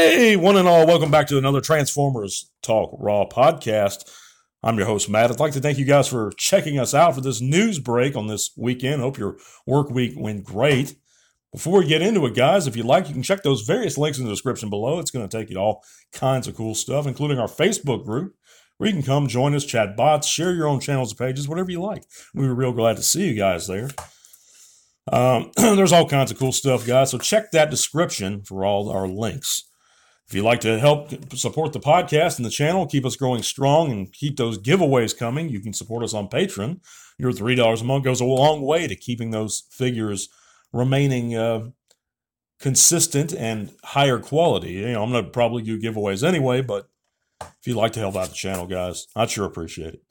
Hey, one and all, welcome back to another Transformers Talk Raw podcast. I'm your host, Matt. I'd like to thank you guys for checking us out for this news break on this weekend. Hope your work week went great. Before we get into it, guys, if you'd like, you can check those various links in the description below. It's going to take you to all kinds of cool stuff, including our Facebook group, where you can come join us, chat bots, share your own channels and pages, whatever you like. We were real glad to see you guys there. Um, there's all kinds of cool stuff, guys. So check that description for all our links. If you'd like to help support the podcast and the channel, keep us growing strong, and keep those giveaways coming, you can support us on Patreon. Your $3 a month goes a long way to keeping those figures remaining uh, consistent and higher quality. You know, I'm going to probably do giveaways anyway, but if you'd like to help out the channel, guys, I'd sure appreciate it.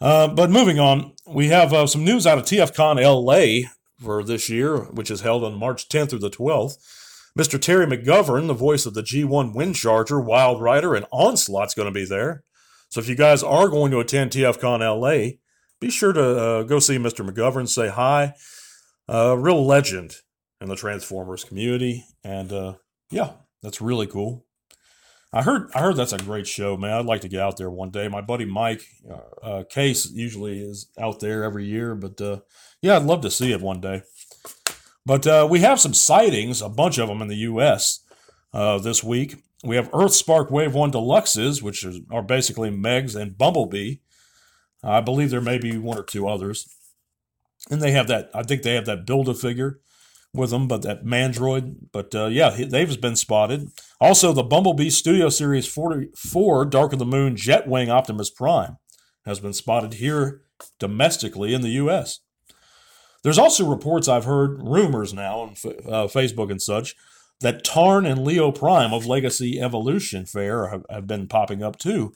Uh, but moving on, we have uh, some news out of TFCon LA for this year, which is held on March 10th through the 12th. Mr. Terry McGovern, the voice of the G1 Windcharger, Wild Rider, and Onslaught's going to be there. So if you guys are going to attend TFCon LA, be sure to uh, go see Mr. McGovern, say hi. A uh, real legend in the Transformers community, and uh, yeah, that's really cool. I heard I heard that's a great show, man. I'd like to get out there one day. My buddy Mike uh, Case usually is out there every year, but uh, yeah, I'd love to see it one day. But uh, we have some sightings, a bunch of them in the U.S. Uh, this week. We have Earth Spark Wave 1 Deluxes, which are, are basically Megs and Bumblebee. I believe there may be one or two others. And they have that, I think they have that Build a figure with them, but that Mandroid. But uh, yeah, they've been spotted. Also, the Bumblebee Studio Series 44 Dark of the Moon Jetwing Optimus Prime has been spotted here domestically in the U.S. There's also reports I've heard, rumors now on uh, Facebook and such, that Tarn and Leo Prime of Legacy Evolution Fair have, have been popping up too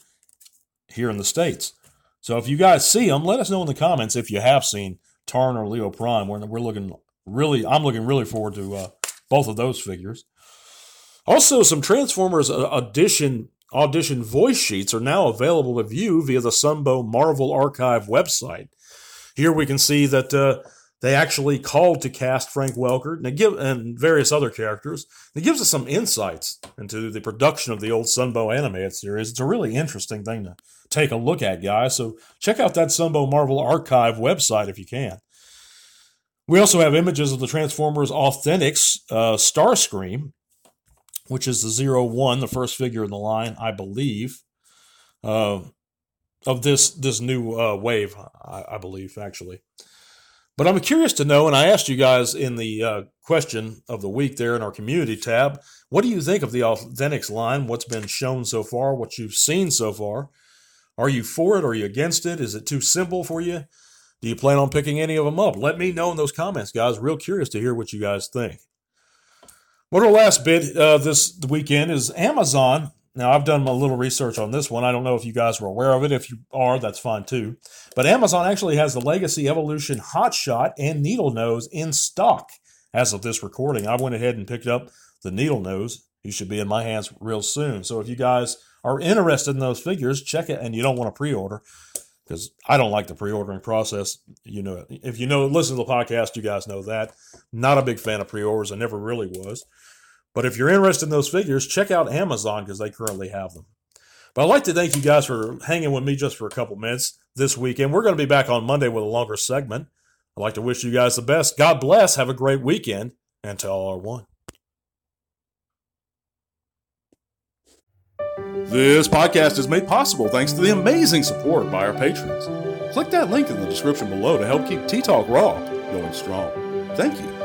here in the States. So if you guys see them, let us know in the comments if you have seen Tarn or Leo Prime. We're, we're looking really, I'm looking really forward to uh, both of those figures. Also, some Transformers uh, audition audition voice sheets are now available to view via the Sunbow Marvel Archive website. Here we can see that uh, they actually called to cast Frank Welker and, give, and various other characters. It gives us some insights into the production of the old Sunbow animated series. It's a really interesting thing to take a look at, guys. So check out that Sunbow Marvel Archive website if you can. We also have images of the Transformers Authentics uh, Starscream, which is the Zero One, the first figure in the line, I believe, uh, of this this new uh, wave. I, I believe actually. But I'm curious to know, and I asked you guys in the uh, question of the week there in our community tab, what do you think of the Authentics line? What's been shown so far? What you've seen so far? Are you for it? Are you against it? Is it too simple for you? Do you plan on picking any of them up? Let me know in those comments, guys. Real curious to hear what you guys think. What our last bit uh, this weekend is Amazon now, I've done a little research on this one. I don't know if you guys were aware of it. If you are, that's fine too. But Amazon actually has the Legacy Evolution Hotshot and Needle Nose in stock as of this recording. I went ahead and picked up the Needle Nose. He should be in my hands real soon. So if you guys are interested in those figures, check it. And you don't want to pre-order because I don't like the pre-ordering process. You know, if you know, listen to the podcast, you guys know that. Not a big fan of pre-orders. I never really was. But if you're interested in those figures, check out Amazon because they currently have them. But I'd like to thank you guys for hanging with me just for a couple minutes this weekend. We're going to be back on Monday with a longer segment. I'd like to wish you guys the best. God bless. Have a great weekend. And to all are one. This podcast is made possible thanks to the amazing support by our patrons. Click that link in the description below to help keep T Talk Raw going strong. Thank you.